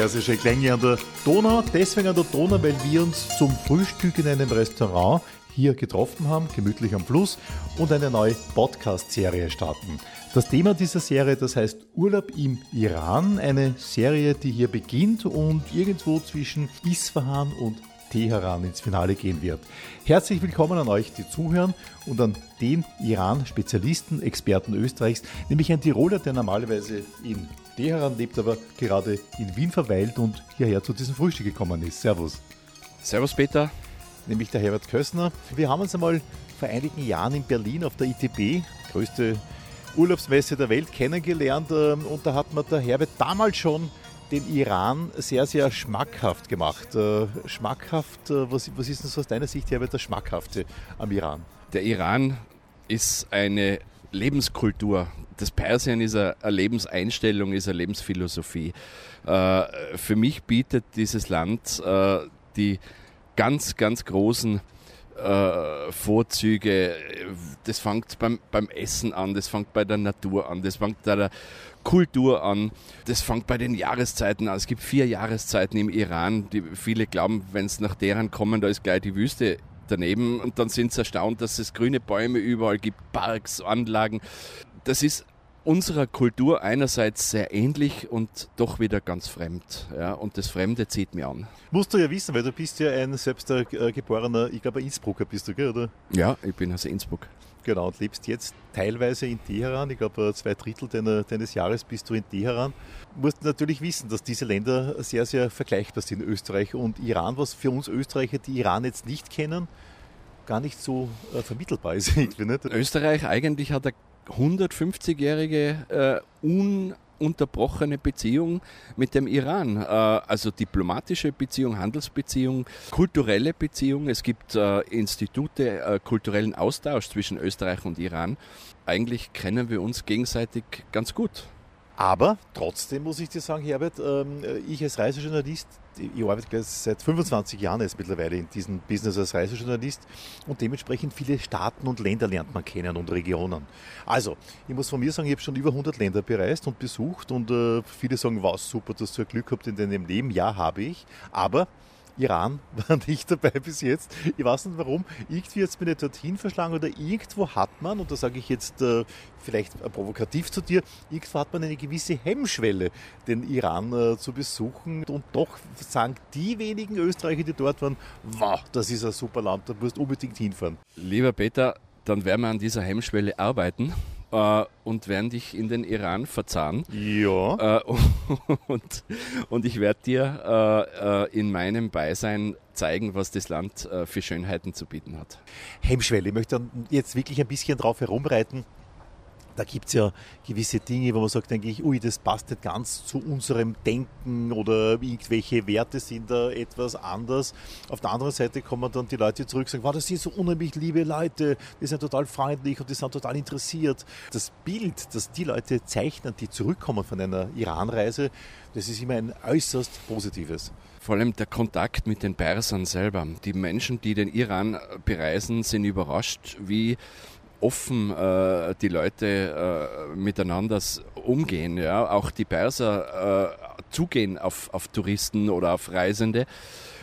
persische Klänge an der Donau. Deswegen an der Donau, weil wir uns zum Frühstück in einem Restaurant hier getroffen haben, gemütlich am Fluss, und eine neue Podcast-Serie starten. Das Thema dieser Serie, das heißt Urlaub im Iran, eine Serie, die hier beginnt und irgendwo zwischen Isfahan und Teheran ins Finale gehen wird. Herzlich willkommen an euch, die zuhören und an den Iran-Spezialisten, Experten Österreichs, nämlich ein Tiroler, der normalerweise in Teheran lebt, aber gerade in Wien verweilt und hierher zu diesem Frühstück gekommen ist. Servus. Servus Peter. Nämlich der Herbert Kössner. Wir haben uns einmal vor einigen Jahren in Berlin auf der ITB, größte Urlaubsmesse der Welt, kennengelernt ähm, und da hat mir der Herbert damals schon den Iran sehr, sehr schmackhaft gemacht. Äh, schmackhaft, äh, was, was ist denn so aus deiner Sicht, Herbert, das Schmackhafte am Iran? Der Iran ist eine Lebenskultur. Das Persien ist eine Lebenseinstellung, ist eine Lebensphilosophie. Äh, für mich bietet dieses Land die ganz, ganz großen Vorzüge. Das fängt beim, beim Essen an, das fängt bei der Natur an, das fängt bei der Kultur an. Das fängt bei den Jahreszeiten an. Es gibt vier Jahreszeiten im Iran. Die viele glauben, wenn es nach deren kommen, da ist gleich die Wüste daneben und dann sind sie erstaunt, dass es grüne Bäume überall gibt, Parks, Anlagen. Das ist unserer Kultur einerseits sehr ähnlich und doch wieder ganz fremd. Ja, und das Fremde zieht mir an. Musst du ja wissen, weil du bist ja ein selbst äh, geborener, ich glaube Innsbrucker bist du, gell, oder? Ja, ich bin aus Innsbruck. Genau, und lebst jetzt teilweise in Teheran. Ich glaube, zwei Drittel deiner, deines Jahres bist du in Teheran. Du musst natürlich wissen, dass diese Länder sehr, sehr vergleichbar sind, Österreich und Iran, was für uns Österreicher, die Iran jetzt nicht kennen, gar nicht so äh, vermittelbar ist. Österreich eigentlich hat eine 150-jährige äh, un unterbrochene Beziehung mit dem Iran. Äh, also diplomatische Beziehung, Handelsbeziehung, kulturelle Beziehung. Es gibt äh, Institute, äh, kulturellen Austausch zwischen Österreich und Iran. Eigentlich kennen wir uns gegenseitig ganz gut. Aber trotzdem muss ich dir sagen, Herbert, ähm, ich als Reisejournalist, ich arbeite seit 25 Jahren jetzt mittlerweile in diesem Business als Reisejournalist und dementsprechend viele Staaten und Länder lernt man kennen und Regionen. Also, ich muss von mir sagen, ich habe schon über 100 Länder bereist und besucht und äh, viele sagen, wow, super, dass du Glück habt in deinem Leben. Ja, habe ich. Aber Iran war nicht dabei bis jetzt. Ich weiß nicht warum. Irgendwie jetzt bin ich dorthin verschlagen oder irgendwo hat man, und da sage ich jetzt äh, vielleicht provokativ zu dir, irgendwo hat man eine gewisse Hemmschwelle, den Iran äh, zu besuchen. Und doch sagen die wenigen Österreicher, die dort waren, wow, das ist ein super Land, da musst du unbedingt hinfahren. Lieber Peter, dann werden wir an dieser Hemmschwelle arbeiten äh, und werden dich in den Iran verzahnen. Ja. Äh, und, und ich werde dir äh, äh, in meinem Beisein zeigen, was das Land äh, für Schönheiten zu bieten hat. Hemmschwelle, ich möchte jetzt wirklich ein bisschen drauf herumreiten da gibt es ja gewisse Dinge, wo man sagt eigentlich, ui, das passt nicht ganz zu unserem Denken oder irgendwelche Werte sind da etwas anders. Auf der anderen Seite kommen dann die Leute zurück und sagen, wow, das sind so unheimlich liebe Leute, die sind total freundlich und die sind total interessiert. Das Bild, das die Leute zeichnen, die zurückkommen von einer Iranreise, das ist immer ein äußerst positives. Vor allem der Kontakt mit den Persern selber. Die Menschen, die den Iran bereisen, sind überrascht, wie offen äh, die Leute äh, miteinander umgehen. Ja? Auch die Perser äh, zugehen auf, auf Touristen oder auf Reisende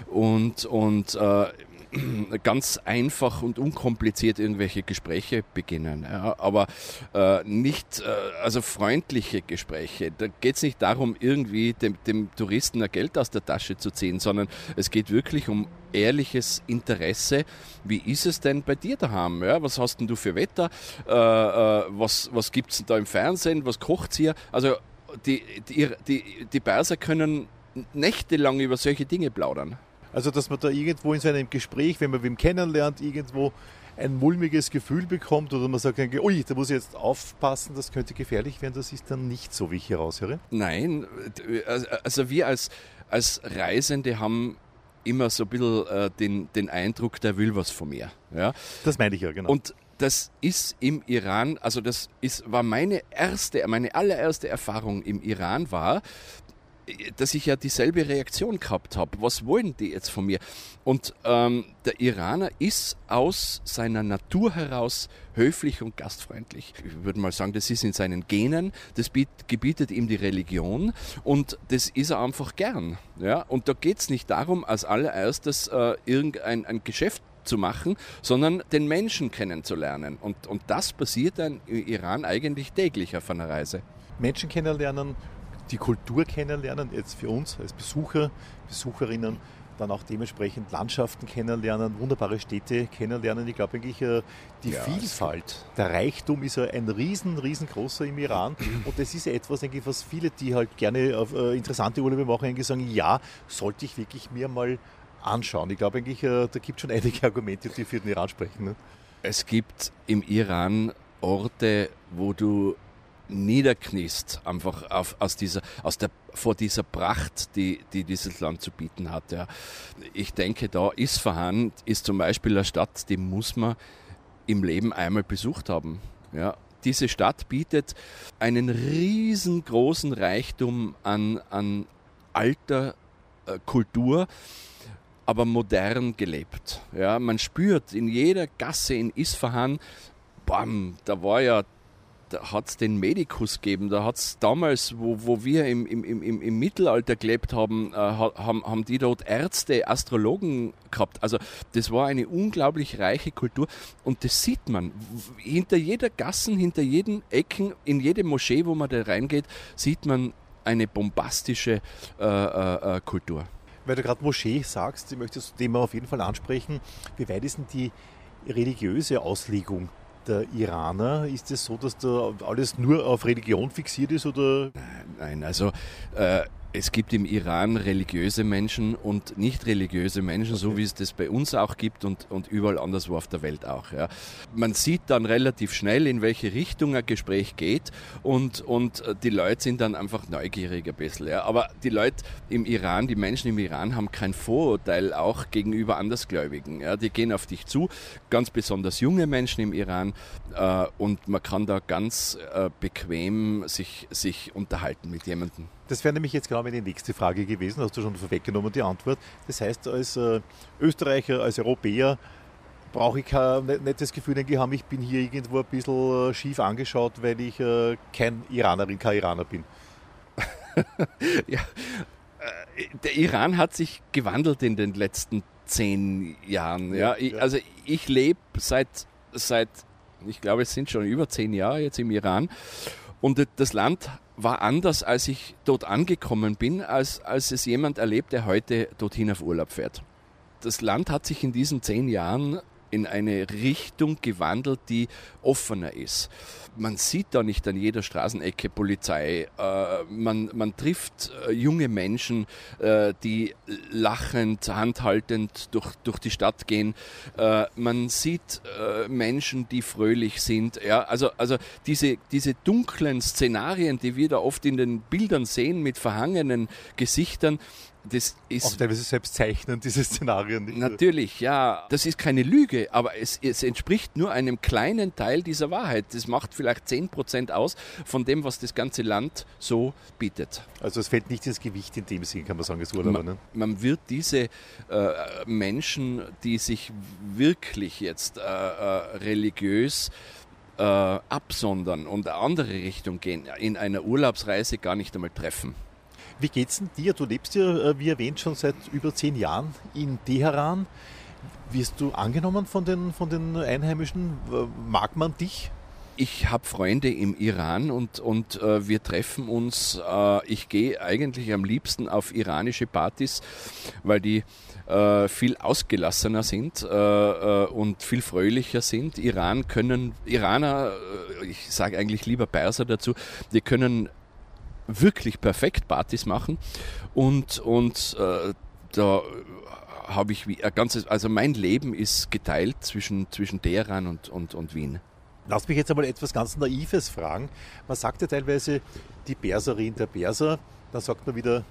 und, und äh, ganz einfach und unkompliziert irgendwelche Gespräche beginnen. Ja, aber äh, nicht, äh, also freundliche Gespräche. Da geht es nicht darum, irgendwie dem, dem Touristen ein Geld aus der Tasche zu ziehen, sondern es geht wirklich um ehrliches Interesse. Wie ist es denn bei dir daheim? Ja, was hast denn du für Wetter? Äh, äh was was gibt es da im Fernsehen? Was kocht hier? Also die, die, die, die Perser können nächtelang über solche Dinge plaudern. Also, dass man da irgendwo in seinem Gespräch, wenn man wem kennenlernt, irgendwo ein mulmiges Gefühl bekommt oder man sagt, ui, da muss ich jetzt aufpassen, das könnte gefährlich werden, das ist dann nicht so, wie ich heraushöre? Nein, also wir als, als Reisende haben immer so ein bisschen äh, den, den Eindruck, der will was von mir. Ja? Das meine ich ja, genau. Und das ist im Iran, also das ist, war meine erste, meine allererste Erfahrung im Iran war, dass ich ja dieselbe Reaktion gehabt habe. Was wollen die jetzt von mir? Und ähm, der Iraner ist aus seiner Natur heraus höflich und gastfreundlich. Ich würde mal sagen, das ist in seinen Genen, das gebietet ihm die Religion und das ist er einfach gern. Ja? Und da geht es nicht darum, als allererstes äh, irgendein ein Geschäft zu machen, sondern den Menschen kennenzulernen. Und, und das passiert dann im Iran eigentlich täglich auf einer Reise. Menschen kennenlernen, die Kultur kennenlernen, jetzt für uns als Besucher, Besucherinnen, dann auch dementsprechend Landschaften kennenlernen, wunderbare Städte kennenlernen. Ich glaube eigentlich, äh, die ja, Vielfalt, der Reichtum ist ein riesen, riesengroßer im Iran. Und das ist etwas, denke ich, was viele, die halt gerne auf äh, interessante Urlaube machen, eigentlich sagen, ja, sollte ich wirklich mir mal anschauen. Ich glaube eigentlich, äh, da gibt es schon einige Argumente, die für den Iran sprechen. Ne? Es gibt im Iran Orte, wo du niederkniest, einfach auf, aus dieser, aus der, vor dieser Pracht, die, die dieses Land zu bieten hat. Ja. Ich denke, da Isfahan ist zum Beispiel eine Stadt, die muss man im Leben einmal besucht haben. Ja. Diese Stadt bietet einen riesengroßen Reichtum an, an alter äh, Kultur, aber modern gelebt. Ja, man spürt in jeder Gasse in Isfahan, bam, da war ja hat es den Medikus gegeben, da hat es damals, wo, wo wir im, im, im, im Mittelalter gelebt haben, äh, haben, haben die dort Ärzte, Astrologen gehabt. Also das war eine unglaublich reiche Kultur und das sieht man. Hinter jeder Gassen, hinter jeden Ecken, in jede Moschee, wo man da reingeht, sieht man eine bombastische äh, äh, äh Kultur. Weil du gerade Moschee sagst, ich möchte das Thema auf jeden Fall ansprechen. Wie weit ist denn die religiöse Auslegung der Iraner? Ist es so, dass da alles nur auf Religion fixiert ist? Oder? Nein, also äh, es gibt im Iran religiöse Menschen und nicht religiöse Menschen, okay. so wie es das bei uns auch gibt und, und überall anderswo auf der Welt auch. Ja. Man sieht dann relativ schnell, in welche Richtung ein Gespräch geht und, und die Leute sind dann einfach neugierig ein bisschen. Ja. Aber die Leute im Iran, die Menschen im Iran haben kein Vorurteil auch gegenüber Andersgläubigen. Ja. Die gehen auf dich zu, ganz besonders junge Menschen im Iran äh, und man kann da ganz äh, bequem sich, sich unterhalten mit jemandem. Das wäre nämlich jetzt genau meine nächste Frage gewesen, hast du schon vorweggenommen die Antwort. Das heißt, als äh, Österreicher, als Europäer brauche ich kein, nicht das Gefühl denke, haben, ich bin hier irgendwo ein bisschen äh, schief angeschaut, weil ich äh, kein Iranerin, kein Iraner bin. ja, äh, der Iran hat sich gewandelt in den letzten zehn Jahren. Ja, ich, Also ich lebe seit, seit, ich glaube, es sind schon über zehn Jahre jetzt im Iran und das Land war anders, als ich dort angekommen bin, als, als es jemand erlebt, der heute dorthin auf Urlaub fährt. Das Land hat sich in diesen zehn Jahren in eine Richtung gewandelt, die offener ist. Man sieht da nicht an jeder Straßenecke Polizei. Äh, man, man trifft äh, junge Menschen, äh, die lachend, handhaltend durch, durch die Stadt gehen. Man sieht Menschen, die fröhlich sind. Ja, also, also diese, diese dunklen Szenarien, die wir da oft in den Bildern sehen mit verhangenen Gesichtern, das ist. Auch teilweise selbst zeichnen, diese Szenarien nicht. Natürlich, ja. Das ist keine Lüge, aber es, es entspricht nur einem kleinen Teil dieser Wahrheit. Das macht vielleicht 10% aus von dem, was das ganze Land so bietet. Also es fällt nicht ins Gewicht in dem Sinn, kann man sagen, als Urlauber. Man, ne? man wird diese äh, Menschen, die sich wirklich jetzt äh, äh, religiös äh, absondern und eine andere Richtung gehen, in einer Urlaubsreise gar nicht einmal treffen. Wie geht's denn dir? Du lebst ja, äh, wie erwähnt, schon seit über zehn Jahren in Teheran. Wirst du angenommen von den, von den Einheimischen? Mag man dich? Ich habe Freunde im Iran und, und äh, wir treffen uns. Äh, ich gehe eigentlich am liebsten auf iranische Partys, weil die äh, viel ausgelassener sind äh, äh, und viel fröhlicher sind. Iran können, Iraner, ich sage eigentlich lieber Perser dazu, die können wirklich perfekt Partys machen und, und äh, da habe ich wie ein ganzes, also mein Leben ist geteilt zwischen, zwischen Teheran und, und, und Wien. Lass mich jetzt einmal etwas ganz Naives fragen. Man sagt ja teilweise die Perserin, der Perser, dann sagt man wieder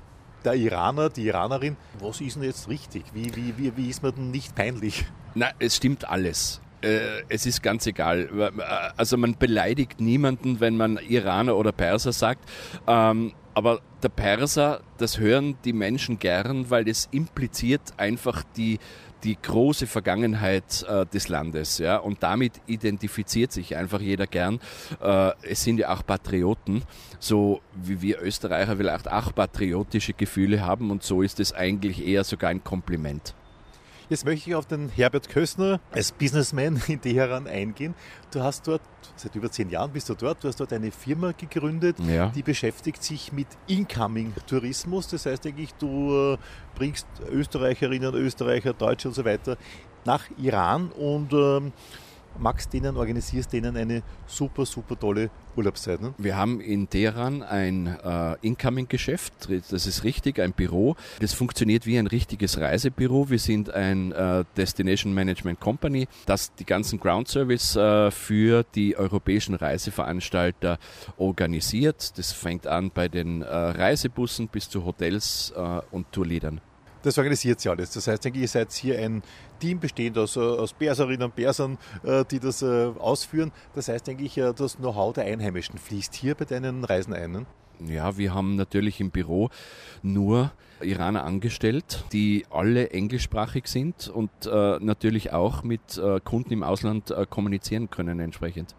der Iraner, die Iranerin. Was ist denn jetzt richtig? Wie, wie, wie, wie ist man denn nicht peinlich? Na, es stimmt alles. Äh, es ist ganz egal. Äh, also man beleidigt niemanden, wenn man Iraner oder Perser sagt. Ähm, aber der Perser, das hören die Menschen gern, weil es impliziert einfach die, die große Vergangenheit äh, des Landes. Ja? Und damit identifiziert sich einfach jeder gern. Äh, es sind ja auch Patrioten, so wie wir Österreicher vielleicht auch patriotische Gefühle haben. Und so ist es eigentlich eher sogar ein Kompliment. Jetzt möchte ich auf den Herbert Kössner als Businessman in Teheran eingehen. Du hast dort, seit über zehn Jahren bist du dort, du hast dort eine Firma gegründet, ja. die beschäftigt sich mit Incoming-Tourismus. Das heißt eigentlich, du äh, bringst Österreicherinnen, Österreicher, Deutsche und so weiter nach Iran und ähm, magst denen, organisierst denen eine super, super tolle Urlaubszeit. Ne? Wir haben in Teheran ein äh, Incoming-Geschäft, das ist richtig, ein Büro. Das funktioniert wie ein richtiges Reisebüro. Wir sind ein äh, Destination Management Company, das die ganzen Ground Service äh, für die europäischen Reiseveranstalter organisiert. Das fängt an bei den äh, Reisebussen bis zu Hotels äh, und Tourleadern das organisiert sie alles. Das heißt, denke, ihr seid hier ein Team bestehend aus, äh, aus Perserinnen und Persern, äh, die das äh, ausführen. Das heißt, denke ich, das Know-how der Einheimischen fließt hier bei deinen Reisen ein. Ne? Ja, wir haben natürlich im Büro nur Iraner angestellt, die alle englischsprachig sind und äh, natürlich auch mit äh, Kunden im Ausland äh, kommunizieren können entsprechend.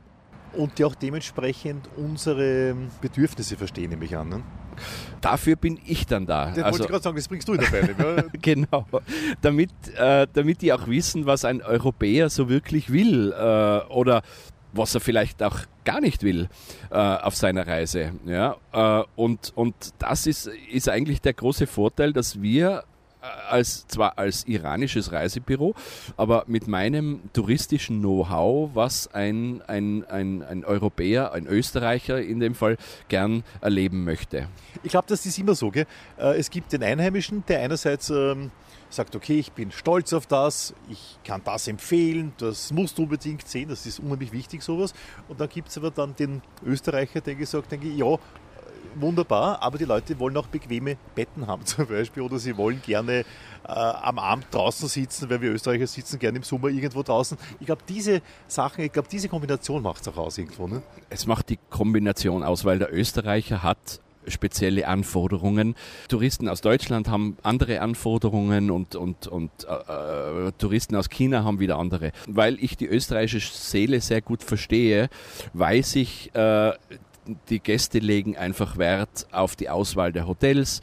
Und die auch dementsprechend unsere Bedürfnisse verstehen, nehme ich an. Ne? Dafür bin ich dann da. Das also, wollte ich gerade sagen, das bringst du in der Beine. genau. Damit, äh, damit die auch wissen, was ein Europäer so wirklich will äh, oder was er vielleicht auch gar nicht will äh, auf seiner Reise. Ja? Äh, und, und das ist, ist eigentlich der große Vorteil, dass wir als zwar als iranisches Reisebüro, aber mit meinem touristischen Know-how, was ein, ein, ein, ein Europäer, ein Österreicher in dem Fall gern erleben möchte. Ich glaube, das ist immer so. Gell? Äh, es gibt den Einheimischen, der einerseits ähm, sagt, okay, ich bin stolz auf das, ich kann das empfehlen, das musst du unbedingt sehen, das ist unheimlich wichtig sowas. Und dann gibt es aber dann den Österreicher, der gesagt hat, ja, wunderbar, aber die Leute wollen auch bequeme Betten haben zum Beispiel oder sie wollen gerne äh, am Abend draußen sitzen, weil wir Österreicher sitzen gerne im Sommer irgendwo draußen. Ich glaube, diese Sachen, ich glaube, diese Kombination macht es auch aus irgendwo. Ne? Es macht die Kombination aus, weil der Österreicher hat spezielle Anforderungen. Touristen aus Deutschland haben andere Anforderungen und, und, und äh, äh Touristen aus China haben wieder andere. Weil ich die österreichische Seele sehr gut verstehe, weiß ich, äh, die Gäste legen einfach Wert auf die Auswahl der Hotels,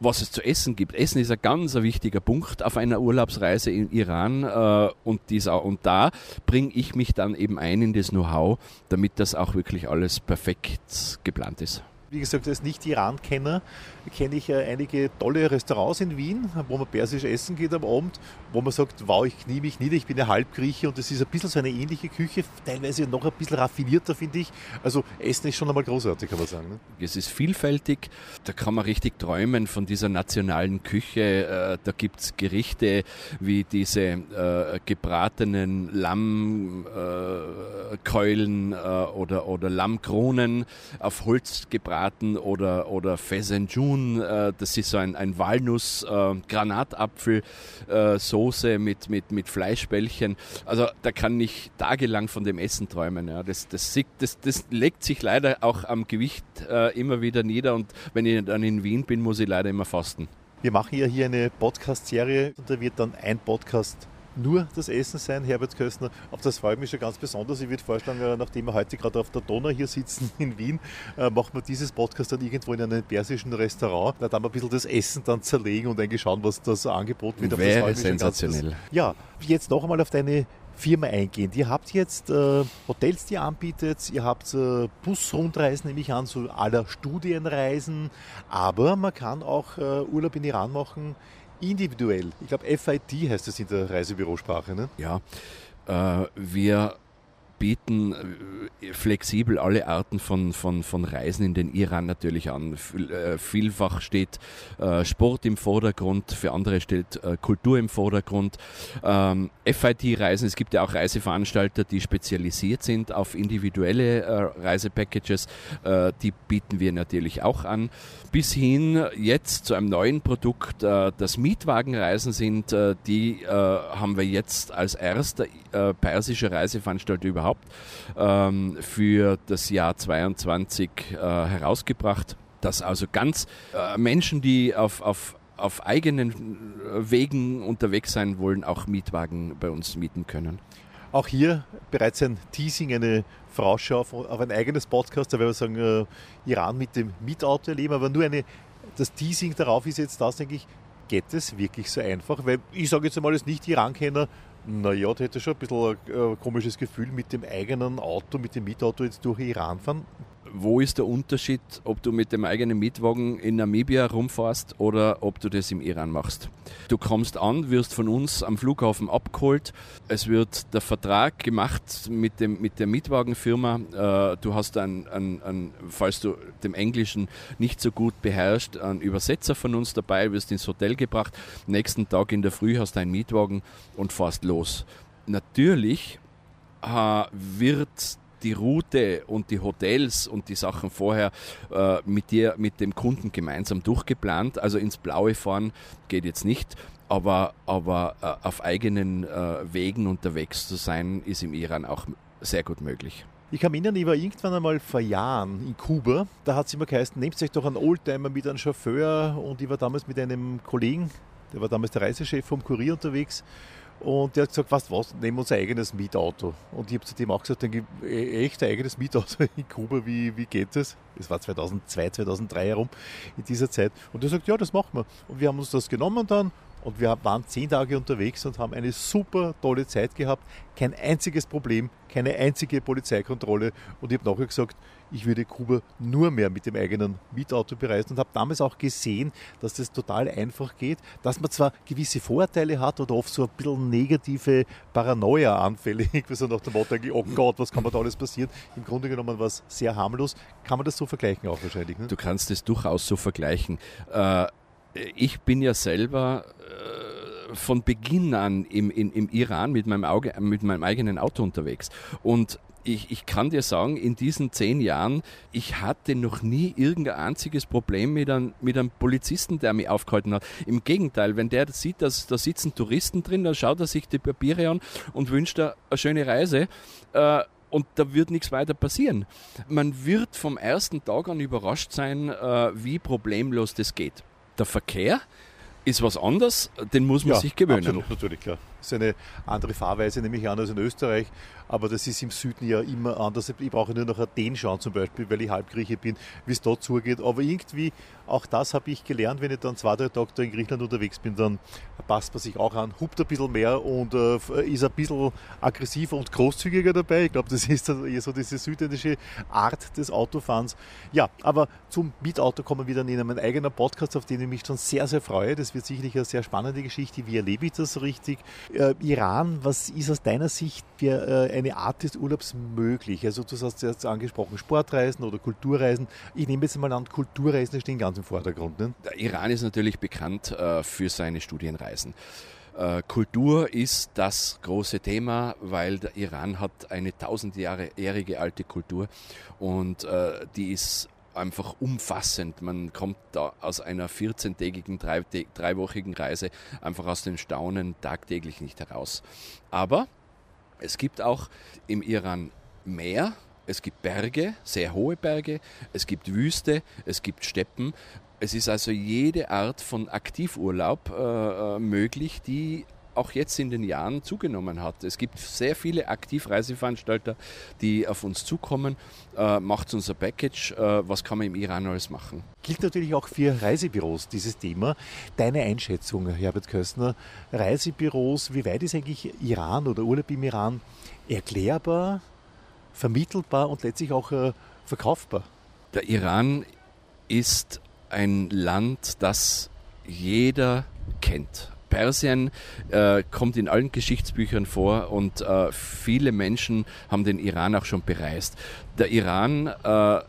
was es zu essen gibt. Essen ist ein ganz ein wichtiger Punkt auf einer Urlaubsreise in Iran äh, und, dieser, und da bringe ich mich dann eben ein in das Know-how, damit das auch wirklich alles perfekt geplant ist. Wie gesagt, als Nicht-Iran-Kenner kenne ich einige tolle Restaurants in Wien, wo man persisch essen geht am Abend, wo man sagt, wow, ich knie mich nieder, ich bin ja Halbgrieche und es ist ein bisschen so eine ähnliche Küche, teilweise noch ein bisschen raffinierter, finde ich. Also Essen ist schon einmal großartig, kann man sagen. Ne? Es ist vielfältig, da kann man richtig träumen von dieser nationalen Küche. Äh, da gibt es Gerichte wie diese äh, gebratenen Lammkeulen äh, oder, oder Lammkronen auf Holz gebraten oder, oder Fesenjun Moon, äh, das ist so ein, ein Walnuss-Granatapfel-Soße äh, mit, mit, mit Fleischbällchen. Also da kann ich tagelang von dem Essen träumen. Ja. Das, das, das, das legt sich leider auch am Gewicht äh, immer wieder nieder und wenn ich dann in Wien bin, muss ich leider immer fasten. Wir machen ja hier eine Podcast-Serie und da wird dann ein Podcast nur das Essen sein, Herbert Köstner. Auf das freue ich mich schon ganz besonders. Ich würde vorschlagen, nachdem wir heute gerade auf der Donau hier sitzen in Wien, äh, machen wir dieses Podcast dann irgendwo in einem persischen Restaurant. Da dann ein bisschen das Essen dann zerlegen und eigentlich schauen, was das Angebot wird. Wäre sensationell. Ja, jetzt noch einmal auf deine Firma eingehen. Ihr habt jetzt äh, Hotels, die ihr anbietet, ihr habt äh, Busrundreisen, nehme ich an, so aller Studienreisen, aber man kann auch äh, Urlaub in Iran machen individuell. Ich glaube, FIT heißt das in der Reisebürosprache. Ne? Ja, äh, wir bieten äh, flexibel alle Arten von, von, von Reisen in den Iran natürlich an. Äh, vielfach steht äh, Sport im Vordergrund, für andere steht Kultur im Vordergrund. Ähm, FIT-Reisen, es gibt ja auch Reiseveranstalter, die spezialisiert sind auf individuelle Reisepackages, die bieten wir natürlich auch an. Bis hin jetzt zu einem neuen Produkt, das Mietwagenreisen sind, die haben wir jetzt als erster persischer Reiseveranstalter überhaupt überhaupt ähm, für das Jahr 22 äh, herausgebracht. dass also ganz äh, Menschen, die auf, auf, auf eigenen äh, Wegen unterwegs sein wollen, auch Mietwagen bei uns mieten können. Auch hier bereits ein Teasing, eine Vorausschau auf, auf ein eigenes Podcast, da werden wir sagen, äh, Iran mit dem Mietauto erleben, aber nur eine, das Teasing darauf ist jetzt das, denke ich, geht es wirklich so einfach? Weil ich sage jetzt einmal als Nicht-Iran-Kenner, naja, da hätte schon ein bisschen ein äh, komisches Gefühl mit dem eigenen Auto, mit dem Mietauto jetzt durch Iran fahren wo ist der Unterschied, ob du mit dem eigenen Mietwagen in Namibia rumfährst oder ob du das im Iran machst? Du kommst an, wirst von uns am Flughafen abgeholt. Es wird der Vertrag gemacht mit, dem, mit der Mietwagenfirma. Äh, du hast einen, einen, einen, falls du dem Englischen nicht so gut beherrschst, einen Übersetzer von uns dabei, wirst ins Hotel gebracht. Nächsten Tag in der Früh hast du einen Mietwagen und fährst los. Natürlich äh, wird die Route und die Hotels und die Sachen vorher äh, mit dir, mit dem Kunden gemeinsam durchgeplant. Also ins Blaue fahren geht jetzt nicht, aber, aber äh, auf eigenen äh, Wegen unterwegs zu sein, ist im Iran auch sehr gut möglich. Ich kann mich erinnern, ich war irgendwann einmal vor Jahren in Kuba. Da hat es immer geheißen, nehmt euch doch einen Oldtimer mit einem Chauffeur. Und ich war damals mit einem Kollegen, der war damals der Reisechef vom Kurier unterwegs. Und der hat gesagt, was, was, nehmen wir uns ein eigenes Mietauto. Und ich habe zu dem auch gesagt, denke e, echt ein eigenes Mietauto in Kuba, wie, wie geht das? Das war 2002, 2003 herum, in dieser Zeit. Und er sagt, ja, das machen wir. Und wir haben uns das genommen dann und wir waren zehn Tage unterwegs und haben eine super tolle Zeit gehabt. Kein einziges Problem, keine einzige Polizeikontrolle. Und ich habe nachher gesagt, ich würde Kuba nur mehr mit dem eigenen Mietauto bereisen und habe damals auch gesehen, dass das total einfach geht, dass man zwar gewisse Vorteile hat oder oft so ein bisschen negative Paranoia-Anfälle, irgendwie so nach dem Motto, oh Gott, was kann man da alles passieren? Im Grunde genommen war es sehr harmlos. Kann man das so vergleichen auch wahrscheinlich? Ne? Du kannst es durchaus so vergleichen. Äh ich bin ja selber äh, von Beginn an im, in, im Iran mit meinem, Auge, mit meinem eigenen Auto unterwegs. Und ich, ich, kann dir sagen, in diesen zehn Jahren, ich hatte noch nie irgendein einziges Problem mit einem, mit einem Polizisten, der mich aufgehalten hat. Im Gegenteil, wenn der sieht, dass da sitzen Touristen drin, dann schaut er sich die Papiere an und wünscht er eine schöne Reise. Äh, und da wird nichts weiter passieren. Man wird vom ersten Tag an überrascht sein, äh, wie problemlos das geht der Verkehr ist was anderes, den muss man ja, sich gewöhnen. Absolut, natürlich, klar. Ist eine andere Fahrweise, nehme ich an, als in Österreich aber das ist im Süden ja immer anders. Ich brauche nur nach Athen schauen zum Beispiel, weil ich Halbgrieche bin, wie es dort zugeht. Aber irgendwie, auch das habe ich gelernt, wenn ich dann zwei, drei Tage in Griechenland unterwegs bin, dann passt man sich auch an, hupt ein bisschen mehr und äh, ist ein bisschen aggressiver und großzügiger dabei. Ich glaube, das ist dann eher so diese südländische Art des Autofahrens. Ja, aber zum Mietauto kommen wir dann in einem eigenen Podcast, auf den ich mich schon sehr, sehr freue. Das wird sicherlich eine sehr spannende Geschichte. Wie erlebe ich das richtig? Äh, Iran, was ist aus deiner Sicht wir, äh, eine Art des Urlaubs möglich? Also du hast jetzt angesprochen, Sportreisen oder Kulturreisen. Ich nehme jetzt mal an, Kulturreisen stehen ganz im Vordergrund. Ne? Iran ist natürlich bekannt äh, für seine Studienreisen. Äh, Kultur ist das große Thema, weil der Iran hat eine tausendjährige alte Kultur und äh, die ist einfach umfassend. Man kommt da aus einer 14-tägigen, dreiwöchigen Reise einfach aus dem Staunen tagtäglich nicht heraus. Aber es gibt auch im Iran Meer, es gibt Berge, sehr hohe Berge, es gibt Wüste, es gibt Steppen. Es ist also jede Art von Aktivurlaub äh, äh möglich, die auch jetzt in den Jahren zugenommen hat. Es gibt sehr viele Aktivreiseveranstalter, die auf uns zukommen. Äh, macht unser Package. Äh, was kann man im Iran alles machen? Gilt natürlich auch für Reisebüros dieses Thema. Deine Einschätzung, Herbert Köstner, Reisebüros, wie weit ist eigentlich Iran oder Urlaub im Iran erklärbar, vermittelbar und letztlich auch äh, verkaufbar? Der Iran ist ein Land, das jeder kennt. Persien äh, kommt in allen Geschichtsbüchern vor und äh, viele Menschen haben den Iran auch schon bereist. Der Iran äh,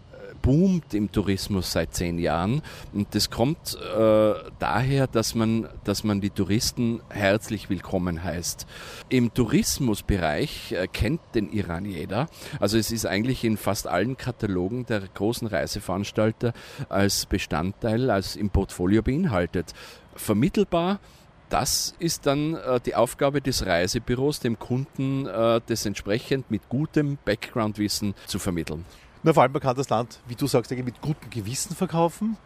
boomt im Tourismus seit zehn Jahren und das kommt äh, daher, dass man, dass man die Touristen herzlich willkommen heißt. Im Tourismusbereich äh, kennt den Iran jeder. Also es ist eigentlich in fast allen Katalogen der großen Reiseveranstalter als Bestandteil, als im Portfolio beinhaltet. Vermittelbar das ist dann äh, die Aufgabe des Reisebüros, dem Kunden äh, das entsprechend mit gutem Background-Wissen zu vermitteln. Na, vor allem, man kann das Land, wie du sagst, mit gutem Gewissen verkaufen.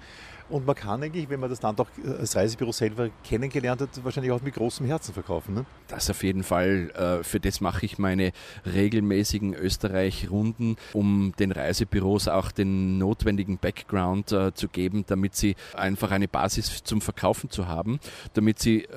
Und man kann eigentlich, wenn man das Land auch äh, als Reisebüro selber kennengelernt hat, wahrscheinlich auch mit großem Herzen verkaufen. Ne? Das auf jeden Fall. Äh, für das mache ich meine regelmäßigen Österreich-Runden, um den Reisebüros auch den notwendigen Background äh, zu geben, damit sie einfach eine Basis zum Verkaufen zu haben, damit sie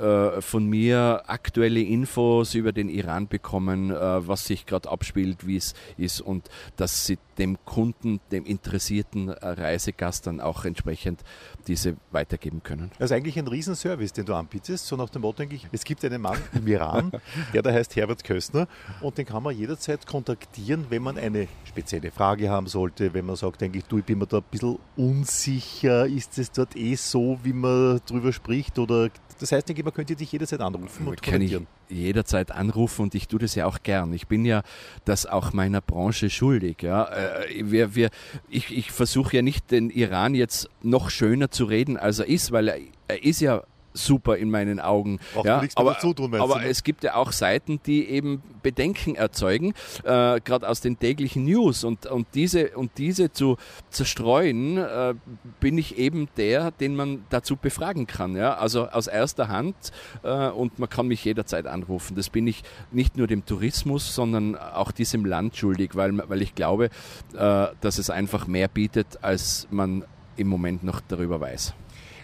von mir aktuelle Infos über den Iran bekommen, was sich gerade abspielt, wie es ist und dass sie dem Kunden, dem interessierten Reisegast dann auch entsprechend diese weitergeben können. Das ist eigentlich ein Riesenservice, den du anbietest. So nach dem Motto, denke ich, es gibt einen Mann im Iran, der da heißt Herbert Köstner und den kann man jederzeit kontaktieren, wenn man eine spezielle Frage haben sollte, wenn man sagt, denke ich, du, ich bin mir da ein bisschen unsicher, ist es dort eh so, wie man drüber spricht oder das heißt, denke ich, man könnte dich jederzeit anrufen und ich jederzeit anrufen und ich tue das ja auch gern. Ich bin ja das auch meiner Branche schuldig. Ja. Äh, wir, wir, ich ich versuche ja nicht den Iran jetzt noch schöner zu reden, als er ist, weil er, er ist ja super in meinen Augen. ja, aber tun, aber ne? es gibt ja auch Seiten, die eben Bedenken erzeugen, äh, gerade aus den täglichen News. Und, und, diese, und diese zu zerstreuen, äh, bin ich eben der, den man dazu befragen kann. Ja? Also aus erster Hand äh, und man kann mich jederzeit anrufen. Das bin ich nicht nur dem Tourismus, sondern auch diesem Land schuldig, weil, weil ich glaube, äh, dass es einfach mehr bietet, als man im Moment noch darüber weiß.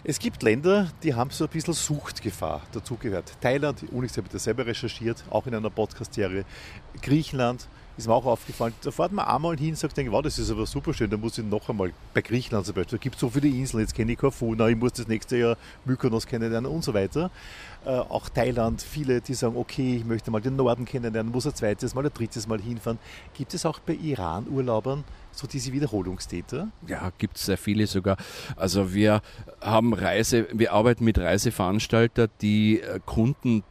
Es gibt Länder, die haben so ein bisschen Suchtgefahr dazugehört. Thailand, Unix habe ich das selber recherchiert, auch in einer Podcast-Serie. Griechenland, ist mir auch aufgefallen. Da fährt man einmal hin und sagt, wow, das ist aber super schön, da muss ich noch einmal bei Griechenland zum Beispiel. Da gibt es so viele Inseln, jetzt kenne ich Korfu, ich muss das nächste Jahr Mykonos kennenlernen und so weiter. Äh, auch Thailand, viele, die sagen, okay, ich möchte mal den Norden kennenlernen, muss ein zweites Mal, ein drittes Mal hinfahren. Gibt es auch bei Iran-Urlaubern so diese Wiederholungstäter? Ja, gibt es sehr viele sogar. Also wir haben Reise, wir arbeiten mit Reiseveranstaltern, die äh, Kunden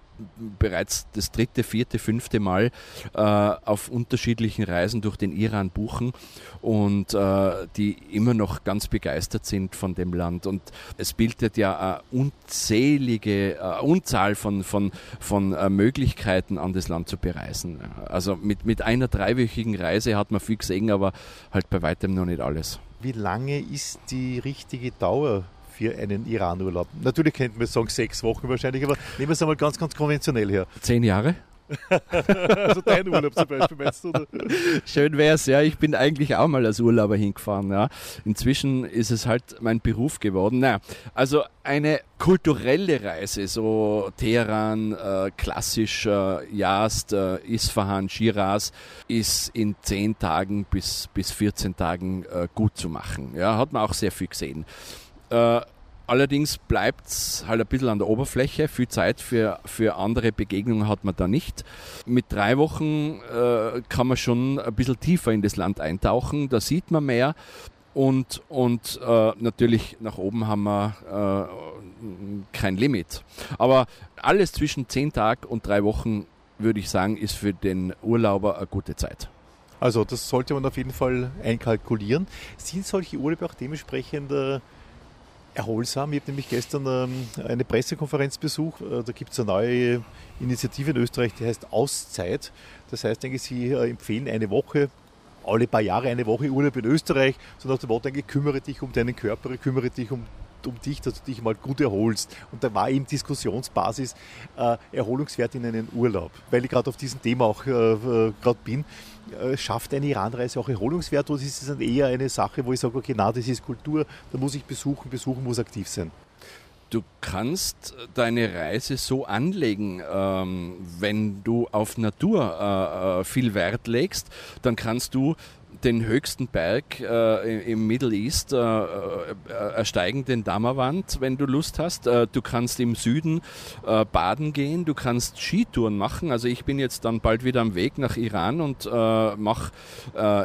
bereits das dritte, vierte, fünfte Mal äh, auf unterschiedlichen Reisen durch den Iran buchen und äh, die immer noch ganz begeistert sind von dem Land. Und es bildet ja eine unzählige, eine Unzahl von, von, von äh, Möglichkeiten an das Land zu bereisen. Also mit, mit einer dreiwöchigen Reise hat man viel gesehen, aber halt bei weitem noch nicht alles. Wie lange ist die richtige Dauer für einen Iran-Urlaub? Natürlich könnte man sagen sechs Wochen wahrscheinlich, aber nehmen wir es einmal ganz, ganz konventionell her. Zehn Jahre? also dein Urlaub zum Beispiel, meinst du? Oder? Schön wäre es, ja. Ich bin eigentlich auch mal als Urlauber hingefahren. Ja. Inzwischen ist es halt mein Beruf geworden. Naja, also eine kulturelle Reise, so Teheran, äh, klassisch äh, Yazd, äh, Isfahan, Shiraz, ist in zehn Tagen bis, bis 14 Tagen äh, gut zu machen. Ja, hat man auch sehr viel gesehen. Äh, allerdings bleibt es halt ein bisschen an der Oberfläche. Viel Zeit für, für andere Begegnungen hat man da nicht. Mit drei Wochen äh, kann man schon ein bisschen tiefer in das Land eintauchen. Da sieht man mehr. Und, und äh, natürlich nach oben haben wir äh, kein Limit. Aber alles zwischen zehn Tagen und drei Wochen, würde ich sagen, ist für den Urlauber eine gute Zeit. Also das sollte man auf jeden Fall einkalkulieren. Sind solche Urlaube auch dementsprechend äh, erholsam. Ich habe nämlich gestern ähm, eine Pressekonferenz besucht. Äh, da gibt es eine neue Initiative in Österreich, die heißt Auszeit. Das heißt, denke ich, Sie äh, empfehlen eine Woche, alle paar Jahre eine Woche Urlaub in Österreich, so nach dem Motto, denke, kümmere dich um deinen Körper, kümmere dich um um dich, dass du dich mal gut erholst. Und da war eben Diskussionsbasis äh, Erholungswert in einen Urlaub. Weil ich gerade auf diesem Thema auch äh, äh gerade bin, schafft eine Iranreise auch Erholungswert oder ist es dann eher eine Sache, wo ich sage, okay, na, das ist Kultur, da muss ich besuchen, besuchen muss aktiv sein? Du kannst deine Reise so anlegen, ähm, wenn du auf Natur äh, äh viel Wert legst, dann kannst du den höchsten Berg äh, im Middle East äh, äh, ersteigen, den Dammerwand, wenn du Lust hast. Äh, du kannst im Süden äh, baden gehen, du kannst Skitouren machen. Also ich bin jetzt dann bald wieder am Weg nach Iran und äh, mache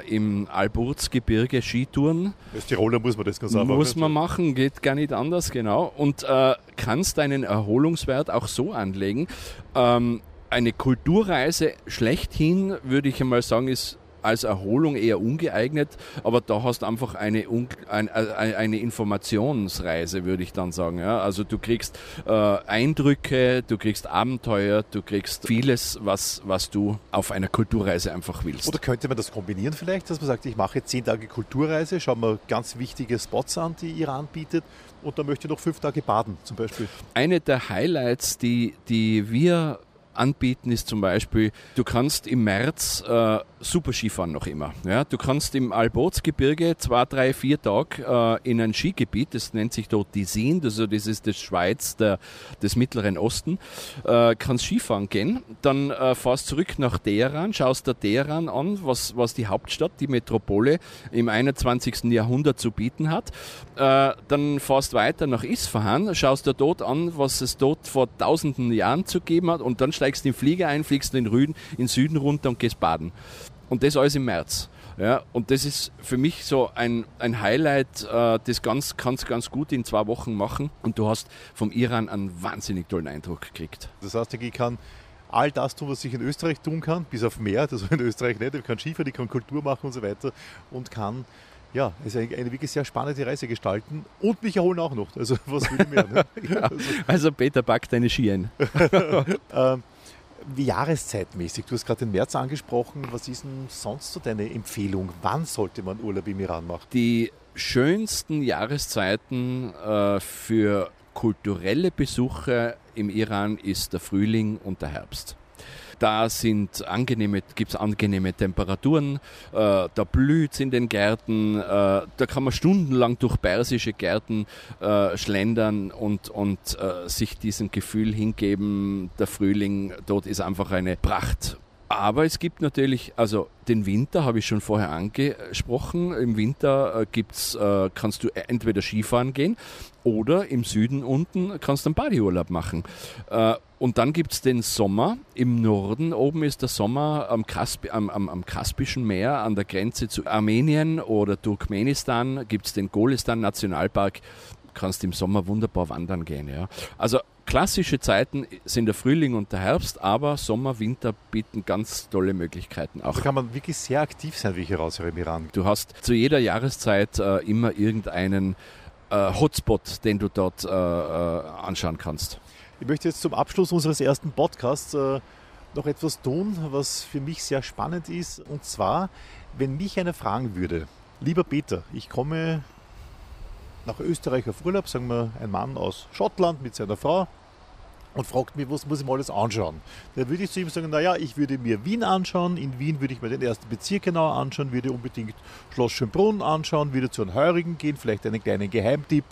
im Alburzgebirge Skitouren. Als Tiroler muss man das ganz einfach Muss man machen, geht gar nicht anders, genau. Und kannst deinen Erholungswert auch so anlegen. Ähm, eine Kulturreise schlechthin, würde ich einmal sagen, ist als Erholung eher ungeeignet, aber da hast du einfach eine, eine, eine Informationsreise, würde ich dann sagen. Ja? Also du kriegst äh, Eindrücke, du kriegst Abenteuer, du kriegst vieles, was, was du auf einer Kulturreise einfach willst. Oder könnte man das kombinieren vielleicht, dass man sagt, ich mache zehn Tage Kulturreise, schaue mir ganz wichtige Spots an, die Iran bietet und dann möchte ich noch fünf Tage baden zum Beispiel. Eine der Highlights, die, die wir anbieten, ist zum Beispiel, du kannst im März äh, super Skifahren noch immer. Ja? Du kannst im Albotsgebirge zwei, drei, vier Tage äh, in ein Skigebiet, das nennt sich dort die Seen, also das ist das Schweiz der, des Mittleren Osten, äh, kannst Skifahren gehen, dann äh, fahrst zurück nach Teheran, schaust dir Teheran an, was, was die Hauptstadt, die Metropole im 21. Jahrhundert zu bieten hat. Äh, dann fahrst weiter nach Isfahan, schaust dir dort an, was es dort vor tausenden Jahren zu geben hat und dann in den Flieger ein, fliegst in den Rüden, in den Süden runter und gehst baden. Und das alles im März. Ja, und das ist für mich so ein, ein Highlight, äh, das ganz, kannst ganz gut in zwei Wochen machen und du hast vom Iran einen wahnsinnig tollen Eindruck gekriegt. Das heißt, ich kann all das tun, was ich in Österreich tun kann, bis auf mehr, das in Österreich nicht. Ich kann Skifahren, ich kann Kultur machen und so weiter und kann ja, es ist eine wirklich sehr spannende Reise gestalten und mich erholen auch noch. Also was will ich mehr? Ne? ja, also, also Peter, pack deine Ski ein. ähm, Jahreszeitmäßig, du hast gerade den März angesprochen, was ist denn sonst so deine Empfehlung? Wann sollte man Urlaub im Iran machen? Die schönsten Jahreszeiten äh, für kulturelle Besuche im Iran ist der Frühling und der Herbst. Da sind angenehme, gibt es angenehme Temperaturen, äh, da blüht es in den Gärten, äh, da kann man stundenlang durch persische Gärten äh, schlendern und, und äh, sich diesem Gefühl hingeben, der Frühling dort ist einfach eine Pracht. Aber es gibt natürlich, also den Winter habe ich schon vorher angesprochen. Im Winter äh, gibt's, äh, kannst du entweder Skifahren gehen oder im Süden unten kannst du einen Badeurlaub machen. Äh, und dann gibt es den Sommer. Im Norden oben ist der Sommer am, Kaspi am, am, am, Kaspischen Meer an der Grenze zu Armenien oder Turkmenistan. Gibt es den Golistan Nationalpark. Kannst im Sommer wunderbar wandern gehen. Ja. Also klassische Zeiten sind der Frühling und der Herbst, aber Sommer, Winter bieten ganz tolle Möglichkeiten auch. Da kann man wirklich sehr aktiv sein, wie ich heraushöre im Iran. Du hast zu jeder Jahreszeit äh, immer irgendeinen äh, Hotspot, den du dort äh, äh, anschauen kannst. Ich möchte jetzt zum Abschluss unseres ersten Podcasts äh, noch etwas tun, was für mich sehr spannend ist. Und zwar, wenn mich einer fragen würde, lieber Peter, ich komme nach Österreich auf Urlaub, sagen wir ein Mann aus Schottland mit seiner Frau, und fragt mich, was muss ich mir alles anschauen. Da würde ich zu ihm sagen, naja, ich würde mir Wien anschauen. In Wien würde ich mir den ersten Bezirk genauer anschauen, würde unbedingt Schloss Schönbrunn anschauen, würde zu einem Heurigen gehen, vielleicht einen kleinen Geheimtipp,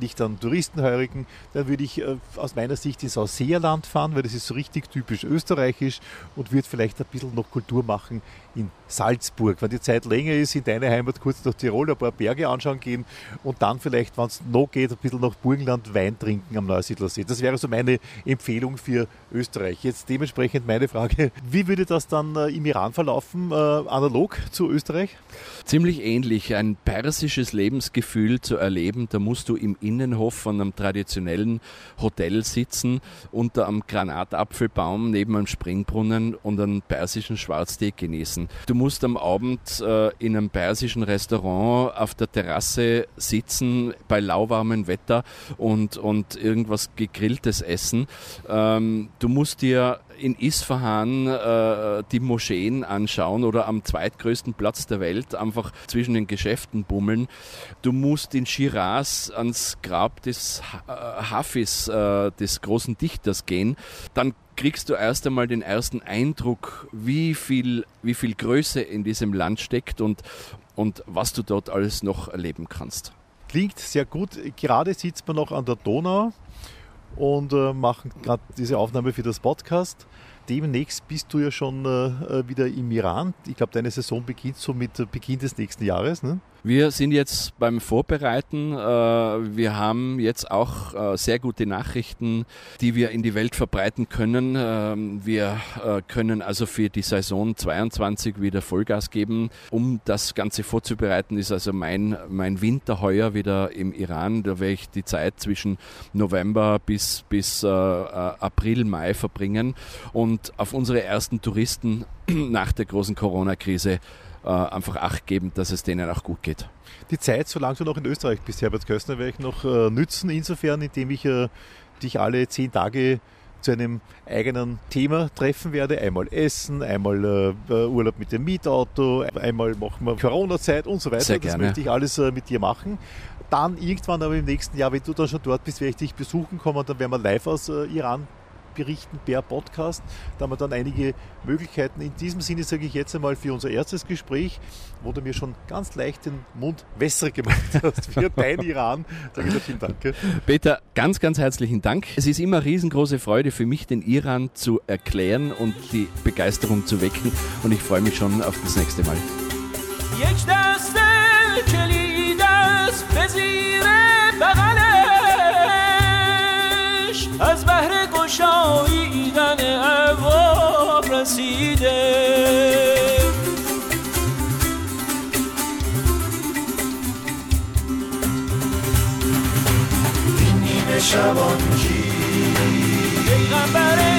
nicht an Touristenheurigen. Dann würde ich äh, aus meiner Sicht ins Ausseerland fahren, weil das ist so richtig typisch österreichisch und würde vielleicht ein bisschen noch Kultur machen in Salzburg. Wenn die Zeit länger ist, in deine Heimat kurz nach Tirol ein paar Berge anschauen gehen und dann vielleicht, wenn es noch geht, ein bisschen nach Burgenland Wein trinken am Neusiedlersee. Das wäre so meine Empfehlung für Österreich. Jetzt dementsprechend meine Frage, wie würde das dann äh, im Iran verlaufen, äh, analog zu Österreich? Ziemlich ähnlich. Ein persisches Lebensgefühl zu erleben, da musst du im Innenhof von einem traditionellen Hotel sitzen, unter einem Granatapfelbaum neben einem Springbrunnen und einen persischen Schwarztee genießen. Du musst am Abend äh, in einem persischen Restaurant auf der Terrasse sitzen bei lauwarmem Wetter und, und irgendwas gegrilltes essen. Ähm, du musst dir in Isfahan äh, die Moscheen anschauen oder am zweitgrößten Platz der Welt einfach zwischen den Geschäften bummeln. Du musst in Shiraz ans Grab des äh, Hafiz, äh, des großen Dichters gehen. Dann kriegst du erst einmal den ersten Eindruck, wie viel, wie viel Größe in diesem Land steckt und, und was du dort alles noch erleben kannst. Klingt sehr gut. Gerade sitzt man noch an der Donau und äh, machen gerade diese Aufnahme für das Podcast. Demnächst bist du ja schon äh, wieder im Iran. Ich glaube, deine Saison beginnt so mit Beginn des nächsten Jahres. Ne? Wir sind jetzt beim Vorbereiten. Äh, wir haben jetzt auch äh, sehr gute Nachrichten, die wir in die Welt verbreiten können. Ähm, wir äh, können also für die Saison 22 wieder Vollgas geben. Um das Ganze vorzubereiten, ist also mein, mein Winter heuer wieder im Iran. Da werde ich die Zeit zwischen November bis, bis April, Mai verbringen und auf unsere ersten Touristen nach der großen Corona-Krise äh, einfach Acht geben, dass es denen auch gut geht. Die Zeit, solange du noch in Österreich bist, Herbert Köstner, werde ich noch äh, nützen, insofern, indem ich äh, dich alle zehn Tage zu einem eigenen Thema treffen werde. Einmal Essen, einmal äh, Urlaub mit dem Mietauto, einmal machen wir Corona-Zeit und so weiter. Sehr das gerne. möchte ich alles äh, mit dir machen. Dann irgendwann aber im nächsten Jahr, wenn du dann schon dort bist, werde ich dich besuchen kommen. Dann werden wir live aus äh, Iran berichten per Podcast. Da haben wir dann einige Möglichkeiten. In diesem Sinne sage ich jetzt einmal für unser erstes Gespräch, wo du mir schon ganz leicht den Mund wässrig gemacht hast für dein Iran. Sage ich dir vielen Dank. gell? Peter, ganz, ganz herzlichen Dank. Es ist immer riesengroße Freude für mich, den Iran zu erklären und die Begeisterung zu wecken. Und ich freue mich schon auf das nächste Mal. یک دست کلید است به زیر بغلش از بهر گشاییدن ابواب رسیده. این نیمه شبان کی؟ پیغمبر